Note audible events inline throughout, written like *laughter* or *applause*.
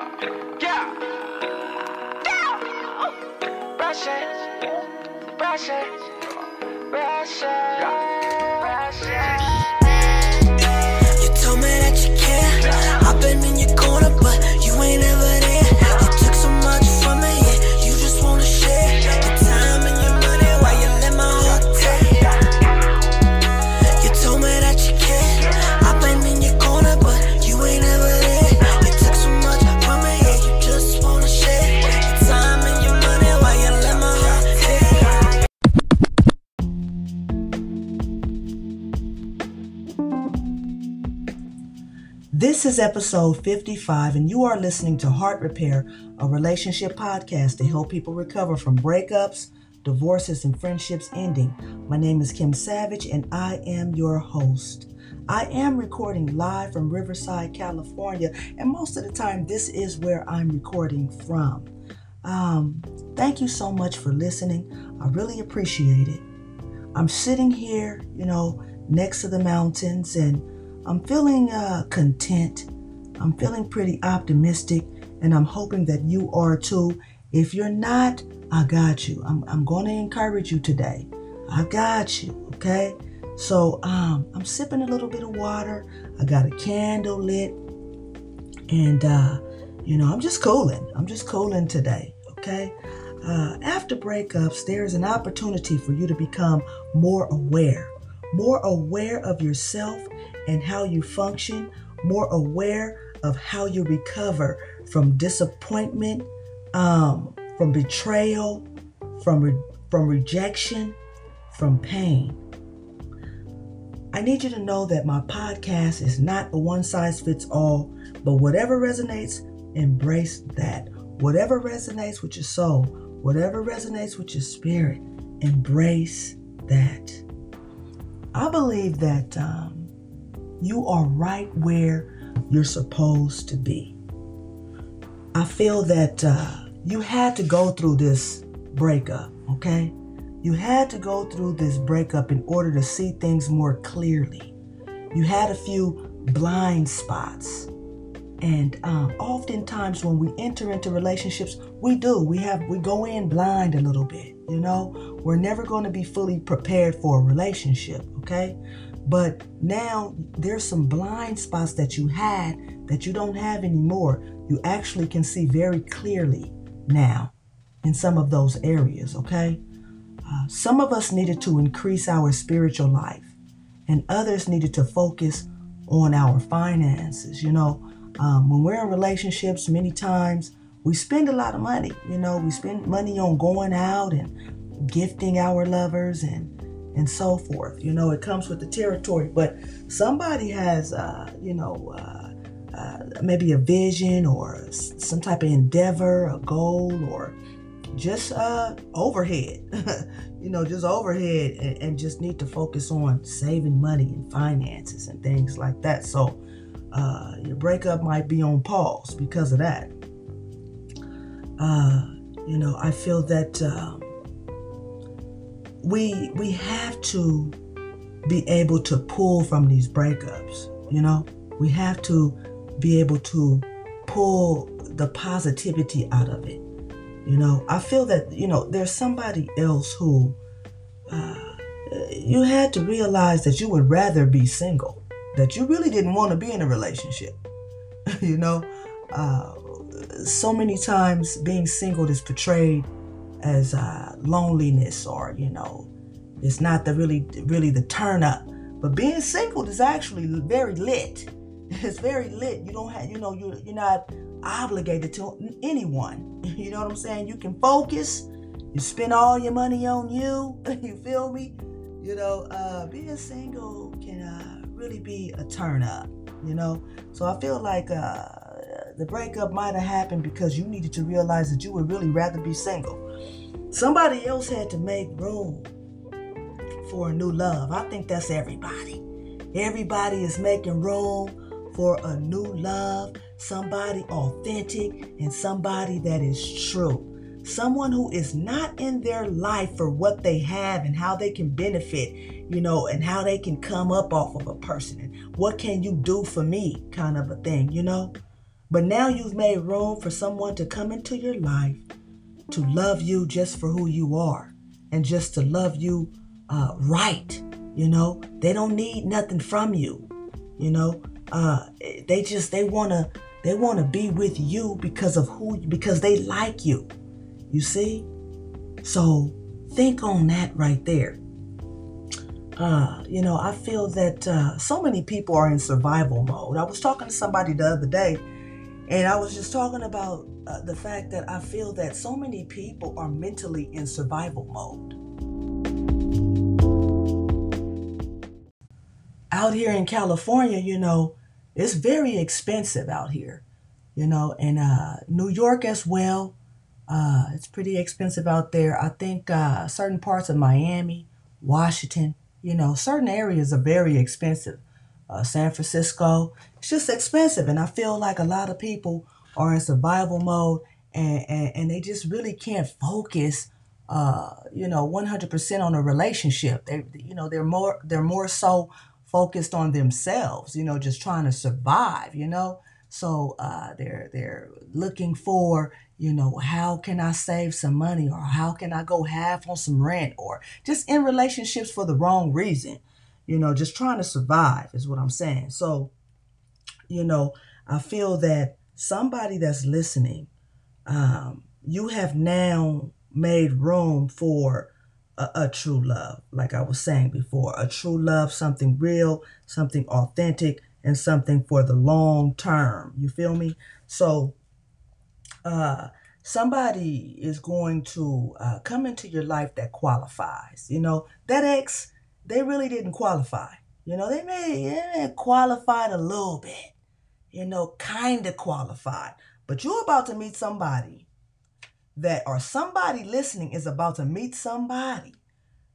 Yeah, yeah. Brush it, brush it, brush it, This is episode 55, and you are listening to Heart Repair, a relationship podcast to help people recover from breakups, divorces, and friendships ending. My name is Kim Savage, and I am your host. I am recording live from Riverside, California, and most of the time, this is where I'm recording from. Um, thank you so much for listening. I really appreciate it. I'm sitting here, you know, next to the mountains, and I'm feeling uh, content. I'm feeling pretty optimistic, and I'm hoping that you are too. If you're not, I got you. I'm, I'm going to encourage you today. I got you, okay? So um, I'm sipping a little bit of water. I got a candle lit, and uh, you know, I'm just cooling. I'm just cooling today, okay? Uh, after breakups, there is an opportunity for you to become more aware, more aware of yourself and how you function, more aware of how you recover from disappointment, um, from betrayal, from re- from rejection, from pain. I need you to know that my podcast is not a one size fits all, but whatever resonates, embrace that. Whatever resonates with your soul, whatever resonates with your spirit, embrace that. I believe that um, you are right where you're supposed to be. I feel that uh, you had to go through this breakup, okay? You had to go through this breakup in order to see things more clearly. You had a few blind spots. And um, oftentimes, when we enter into relationships, we do. We have we go in blind a little bit. You know, we're never going to be fully prepared for a relationship. Okay, but now there's some blind spots that you had that you don't have anymore. You actually can see very clearly now in some of those areas. Okay, uh, some of us needed to increase our spiritual life, and others needed to focus on our finances. You know um, when we're in relationships, many times we spend a lot of money. You know, we spend money on going out and gifting our lovers and and so forth. You know, it comes with the territory. But somebody has, uh, you know, uh, uh, maybe a vision or some type of endeavor, a goal, or just uh, overhead. *laughs* you know, just overhead, and, and just need to focus on saving money and finances and things like that. So uh, your breakup might be on pause because of that. Uh, you know, I feel that um, we we have to be able to pull from these breakups. You know, we have to be able to pull the positivity out of it. You know, I feel that you know there's somebody else who uh, you had to realize that you would rather be single that you really didn't want to be in a relationship. *laughs* you know, uh, so many times being single is portrayed as uh, loneliness, or you know, it's not the really, really the turn up. But being single is actually very lit. *laughs* It's very lit. You don't have, you know, you you're not obligated to anyone. *laughs* You know what I'm saying? You can focus. You spend all your money on you. *laughs* you feel me? You know, uh, being single can. Uh, really be a turn up, you know? So I feel like uh, the breakup might have happened because you needed to realize that you would really rather be single. Somebody else had to make room for a new love. I think that's everybody. Everybody is making room for a new love, somebody authentic and somebody that is true. Someone who is not in their life for what they have and how they can benefit, you know, and how they can come up off of a person and what can you do for me kind of a thing, you know? But now you've made room for someone to come into your life to love you just for who you are and just to love you uh, right. You know, they don't need nothing from you. You know, uh, they just they wanna they wanna be with you because of who because they like you. You see, so think on that right there. Uh, you know, I feel that uh, so many people are in survival mode. I was talking to somebody the other day, and I was just talking about uh, the fact that I feel that so many people are mentally in survival mode. Out here in California, you know, it's very expensive out here, you know, and uh, New York as well. Uh, it's pretty expensive out there. I think uh, certain parts of Miami, Washington, you know, certain areas are very expensive. Uh, San Francisco, it's just expensive. And I feel like a lot of people are in survival mode and, and, and they just really can't focus, uh, you know, 100% on a relationship. They, you know, they're more, they're more so focused on themselves, you know, just trying to survive, you know. So uh, they're they're looking for you know how can I save some money or how can I go half on some rent or just in relationships for the wrong reason, you know, just trying to survive is what I'm saying. So, you know, I feel that somebody that's listening, um, you have now made room for a, a true love, like I was saying before, a true love, something real, something authentic and something for the long term. You feel me? So, uh, somebody is going to uh, come into your life that qualifies. You know, that ex, they really didn't qualify. You know, they may, qualified a little bit, you know, kind of qualified. But you're about to meet somebody that, or somebody listening is about to meet somebody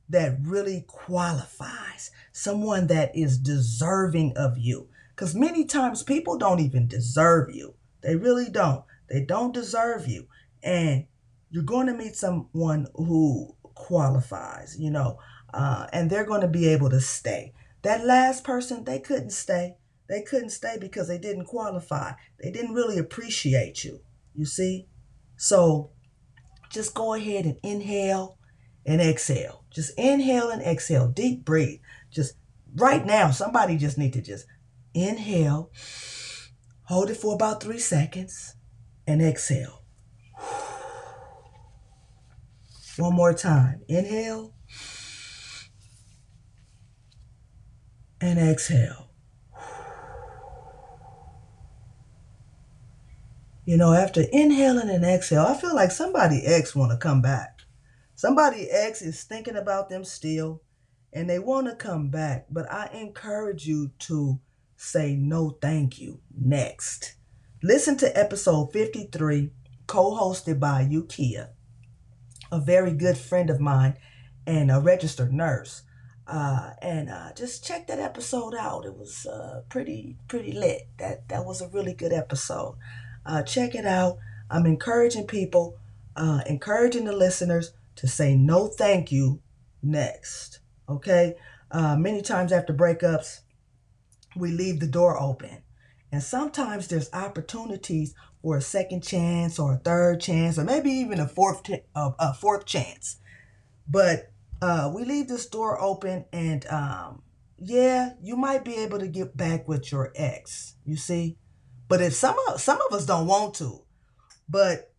that really qualifies, someone that is deserving of you. Because many times people don't even deserve you. They really don't. They don't deserve you. And you're going to meet someone who qualifies, you know, uh, and they're going to be able to stay. That last person, they couldn't stay. They couldn't stay because they didn't qualify. They didn't really appreciate you, you see? So just go ahead and inhale and exhale. Just inhale and exhale. Deep breathe. Just right now, somebody just need to just Inhale, hold it for about three seconds, and exhale. One more time. Inhale and exhale. You know, after inhaling and exhale, I feel like somebody X want to come back. Somebody X is thinking about them still and they want to come back. But I encourage you to say no thank you next. Listen to episode 53, co hosted by Yukia, a very good friend of mine and a registered nurse. Uh, and uh, just check that episode out. It was uh, pretty pretty lit. That that was a really good episode. Uh, check it out. I'm encouraging people, uh, encouraging the listeners to say no thank you next. Okay. Uh, many times after breakups, we leave the door open. And sometimes there's opportunities for a second chance or a third chance or maybe even a fourth a fourth chance. But uh, we leave this door open and um, yeah, you might be able to get back with your ex, you see? But if some of some of us don't want to. But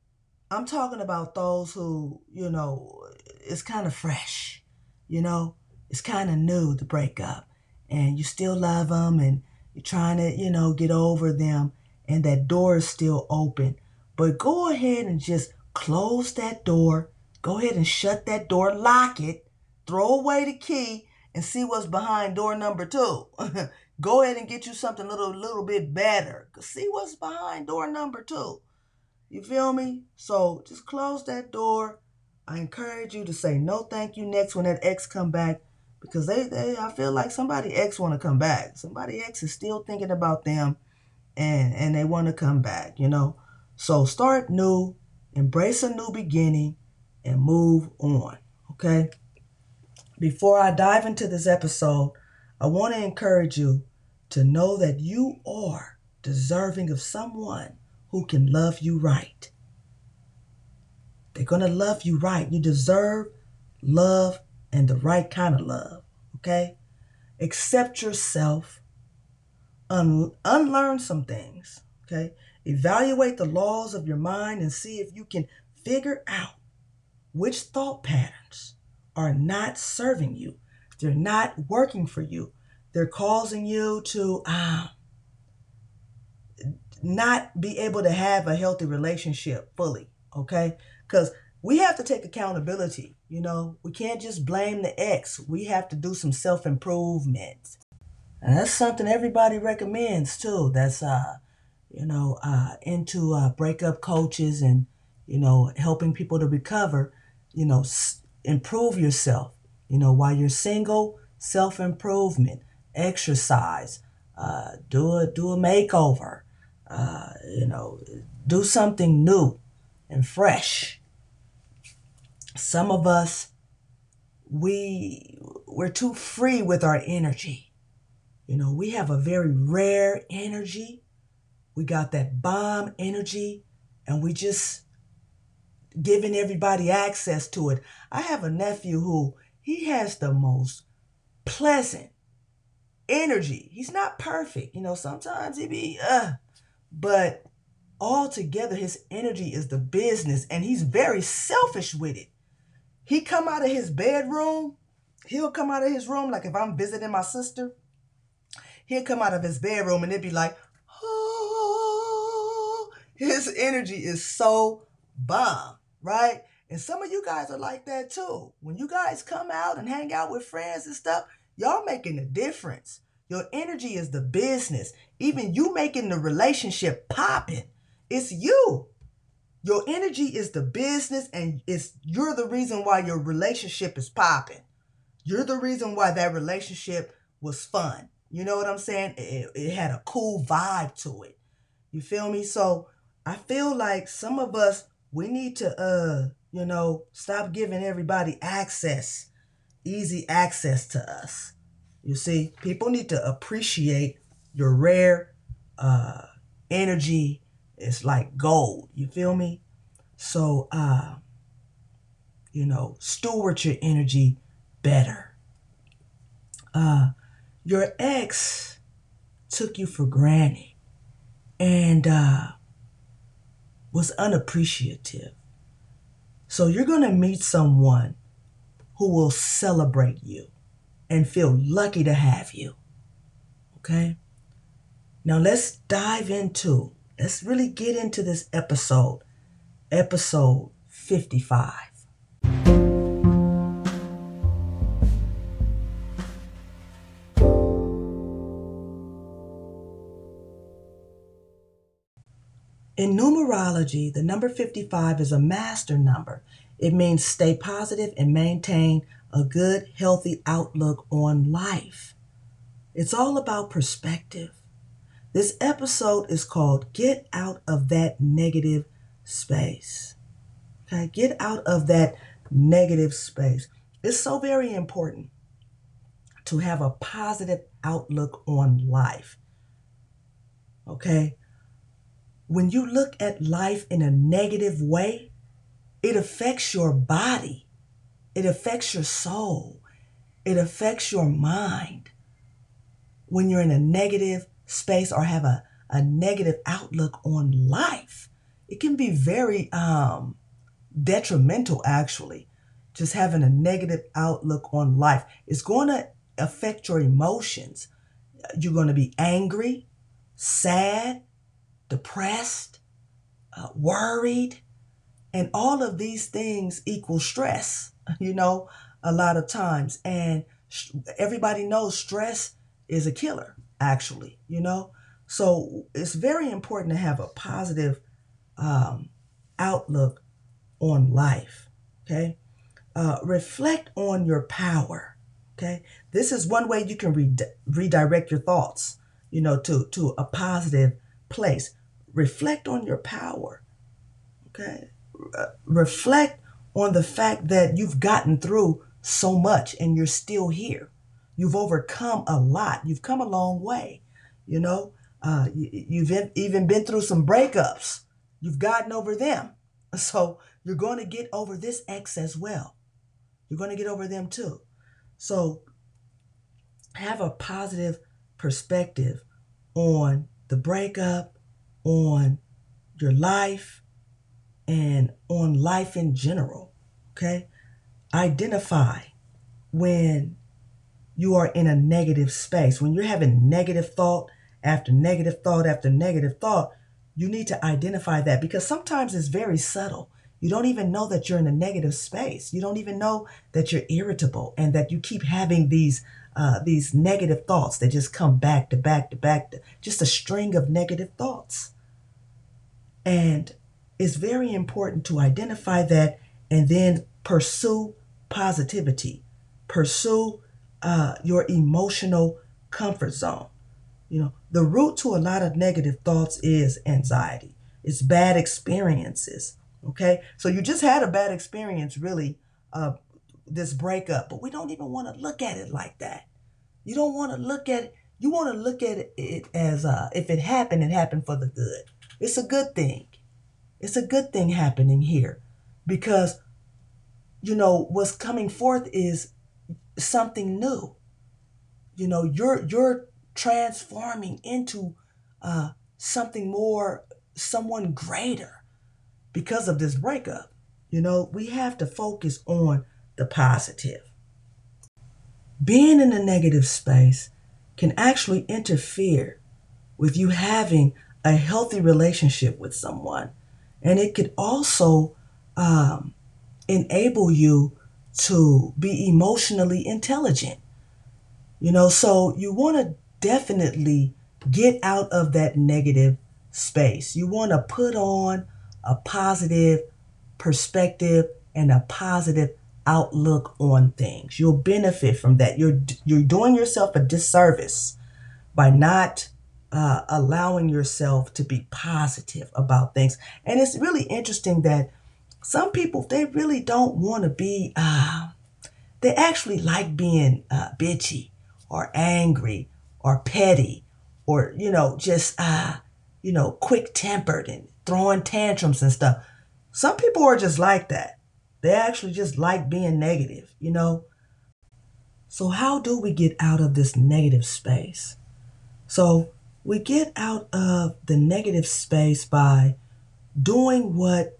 I'm talking about those who, you know, it's kind of fresh. You know, it's kind of new to break up, and you still love them and you're trying to, you know, get over them and that door is still open. But go ahead and just close that door. Go ahead and shut that door, lock it, throw away the key, and see what's behind door number two. *laughs* go ahead and get you something a little, little bit better. See what's behind door number two. You feel me? So just close that door. I encourage you to say no thank you next when that ex come back because they, they I feel like somebody X want to come back. Somebody X is still thinking about them and and they want to come back, you know. So start new, embrace a new beginning and move on, okay? Before I dive into this episode, I want to encourage you to know that you are deserving of someone who can love you right. They're going to love you right. You deserve love and the right kind of love, okay? Accept yourself, un- unlearn some things, okay? Evaluate the laws of your mind and see if you can figure out which thought patterns are not serving you. They're not working for you. They're causing you to um, not be able to have a healthy relationship fully, okay? Because we have to take accountability. You know, we can't just blame the ex. We have to do some self improvement. And that's something everybody recommends too. That's, uh, you know, uh, into uh, breakup coaches and, you know, helping people to recover, you know, s- improve yourself. You know, while you're single, self improvement, exercise, uh, do a do a makeover, uh, you know, do something new and fresh. Some of us, we we're too free with our energy. You know, we have a very rare energy. We got that bomb energy, and we just giving everybody access to it. I have a nephew who he has the most pleasant energy. He's not perfect, you know. Sometimes he be uh, but altogether his energy is the business, and he's very selfish with it. He come out of his bedroom. He'll come out of his room like if I'm visiting my sister. He'll come out of his bedroom and it'd be like, oh, his energy is so bomb, right? And some of you guys are like that too. When you guys come out and hang out with friends and stuff, y'all making a difference. Your energy is the business. Even you making the relationship popping. It's you. Your energy is the business, and it's you're the reason why your relationship is popping. You're the reason why that relationship was fun. You know what I'm saying? It, it had a cool vibe to it. You feel me? So I feel like some of us we need to uh, you know, stop giving everybody access, easy access to us. You see, people need to appreciate your rare uh energy. It's like gold. You feel me? So uh, you know, steward your energy better. Uh your ex took you for granted and uh, was unappreciative. So you're going to meet someone who will celebrate you and feel lucky to have you. Okay? Now let's dive into, let's really get into this episode, episode 55. In numerology, the number 55 is a master number. It means stay positive and maintain a good, healthy outlook on life. It's all about perspective. This episode is called Get Out of That Negative Space. Okay, get out of that negative space. It's so very important to have a positive outlook on life. Okay, when you look at life in a negative way, it affects your body, it affects your soul, it affects your mind. When you're in a negative space or have a, a negative outlook on life, it can be very um, detrimental, actually. Just having a negative outlook on life. is going to affect your emotions. You're going to be angry, sad, depressed, uh, worried, and all of these things equal stress, *laughs* you know, a lot of times. And sh- everybody knows stress is a killer, actually, you know. So it's very important to have a positive um, outlook on life, okay? Uh, reflect on your power, okay? This is one way you can re- redirect your thoughts, you know, to, to a positive place. Reflect on your power. Okay. Uh, reflect on the fact that you've gotten through so much and you're still here. You've overcome a lot. You've come a long way. You know, Uh, you, you've in- even been through some breakups. You've gotten over them. *laughs* So you're going to get over this ex as well. You're going to get over them too. So have a positive perspective on the breakup, on your life, and on life in general. Okay? Identify when you are in a negative space, when you're having negative thought after negative thought after negative thought, you need to identify that because sometimes it's very subtle. You don't even know that you're in a negative space. You don't even know that you're irritable and that you keep having these uh, these negative thoughts that just come back to back to back, to, just a string of negative thoughts. And it's very important to identify that and then pursue positivity, pursue uh, your emotional comfort zone. You know, the root to a lot of negative thoughts is anxiety. It's bad experiences. Okay, so you just had a bad experience, really, uh, this breakup, but we don't even want to look at it like that. You don't want to look at it. You want to look at it as uh, if it happened, it happened for the good. It's a good thing. It's a good thing happening here because, you know, what's coming forth is something new. You know, you're you're transforming into uh, something more, someone greater because of this breakup. You know, we have to focus on the positive. Being in a negative space can actually interfere with you having a healthy relationship with someone. And it could also um, enable you to be emotionally intelligent. You know, so you want to definitely get out of that negative space. You want to put on a positive perspective and a positive outlook on things. You'll benefit from that. You're you're doing yourself a disservice by not uh, allowing yourself to be positive about things. And it's really interesting that some people they really don't want to be. Uh, they actually like being uh, bitchy or angry or petty or you know just uh, you know quick tempered and throwing tantrums and stuff. Some people are just like that. They actually just like being negative, you know? So, how do we get out of this negative space? So, we get out of the negative space by doing what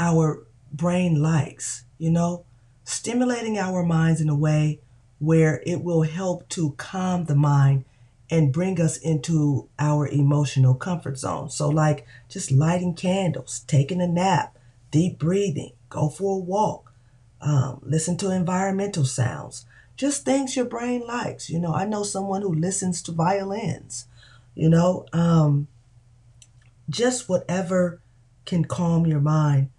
our brain likes, you know, stimulating our minds in a way where it will help to calm the mind and bring us into our emotional comfort zone. So, like just lighting candles, taking a nap, deep breathing, go for a walk, um, listen to environmental sounds, just things your brain likes. You know, I know someone who listens to violins, you know, um, just whatever can calm your mind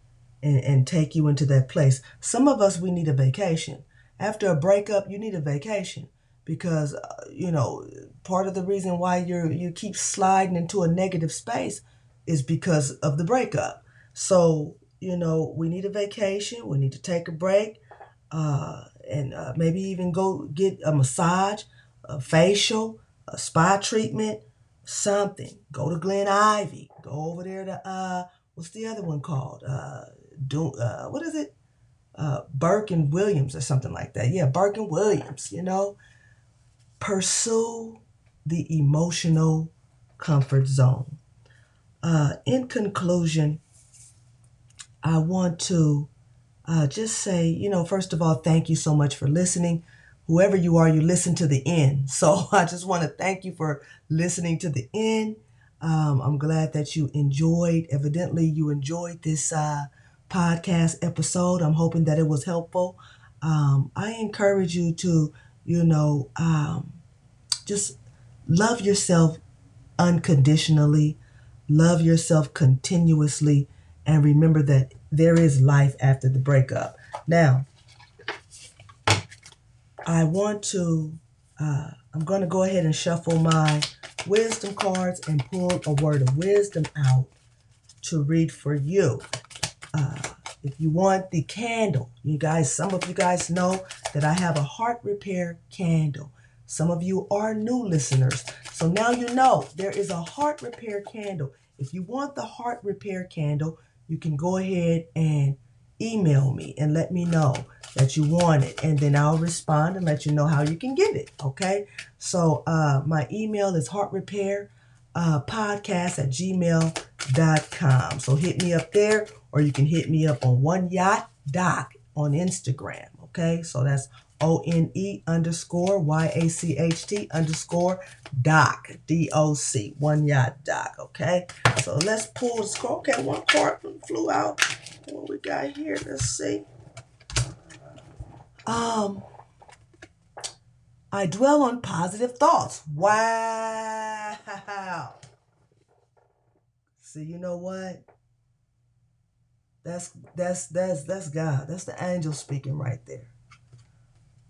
and, and take you into that place. Some of us, we need a vacation. After a breakup, you need a vacation because uh, you know part of the reason why you you keep sliding into a negative space is because of the breakup. So you know we need a vacation. We need to take a break, uh, and uh, maybe even go get a massage, a facial, a spa treatment, something. Go to Glen Ivy. Go over there to uh, what's the other one called? Uh, do uh, what is it? Uh, Burke and Williams or something like that. Yeah, Burke and Williams. You know, pursue the emotional comfort zone. Uh, in conclusion, I want to uh, just say, you know, first of all, thank you so much for listening. Whoever you are, you listen to the end. *laughs* So I just want to thank you for listening to the end. Um, I'm glad that you enjoyed, evidently, you enjoyed this uh, podcast episode. I'm hoping that it was helpful. Um, I encourage you to, you know, um, just love yourself unconditionally, love yourself continuously, and remember that there is life after the breakup. Now, I want to, uh, I'm going to go ahead and shuffle my wisdom cards and pull a word of wisdom out to read for you. Uh, if you want the candle, you guys, some of you guys know that I have a heart repair candle. Some of you are new listeners. So now you know there is a heart repair candle. If you want the heart repair candle, you can go ahead and email me and let me know that you want it. And then I'll respond and let you know how you can get it. Okay. So uh, my email is heart repair uh, podcast at gmail.com. So hit me up there or you can hit me up on one yacht doc on Instagram. Okay. So that's O N E underscore Y A C H T underscore doc D O C one yacht doc. Okay. So let's pull the score. Okay. One card flew out. What we got here? Let's see. Um, I dwell on positive thoughts. Wow. See, you know what? That's that's that's that's God. That's the angel speaking right there.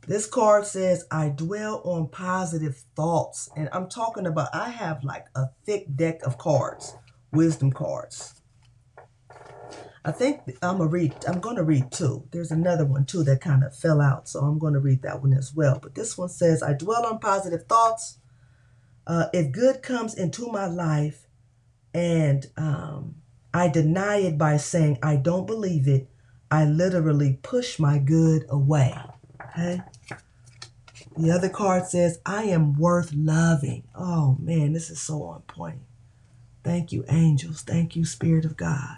This card says, I dwell on positive thoughts. And I'm talking about, I have like a thick deck of cards, wisdom cards. I think I'm gonna read. I'm gonna read two. There's another one too that kind of fell out, so I'm gonna read that one as well. But this one says, "I dwell on positive thoughts. Uh, if good comes into my life, and um, I deny it by saying I don't believe it, I literally push my good away." Okay. The other card says, "I am worth loving." Oh man, this is so on point. Thank you, angels. Thank you, Spirit of God.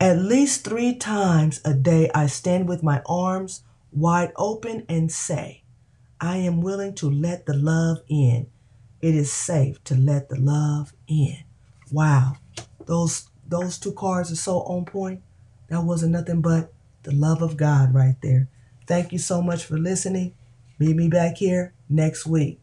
At least three times a day, I stand with my arms wide open and say, I am willing to let the love in. It is safe to let the love in. Wow. Those those two cards are so on point. That wasn't nothing but the love of God right there. Thank you so much for listening. Meet me back here next week.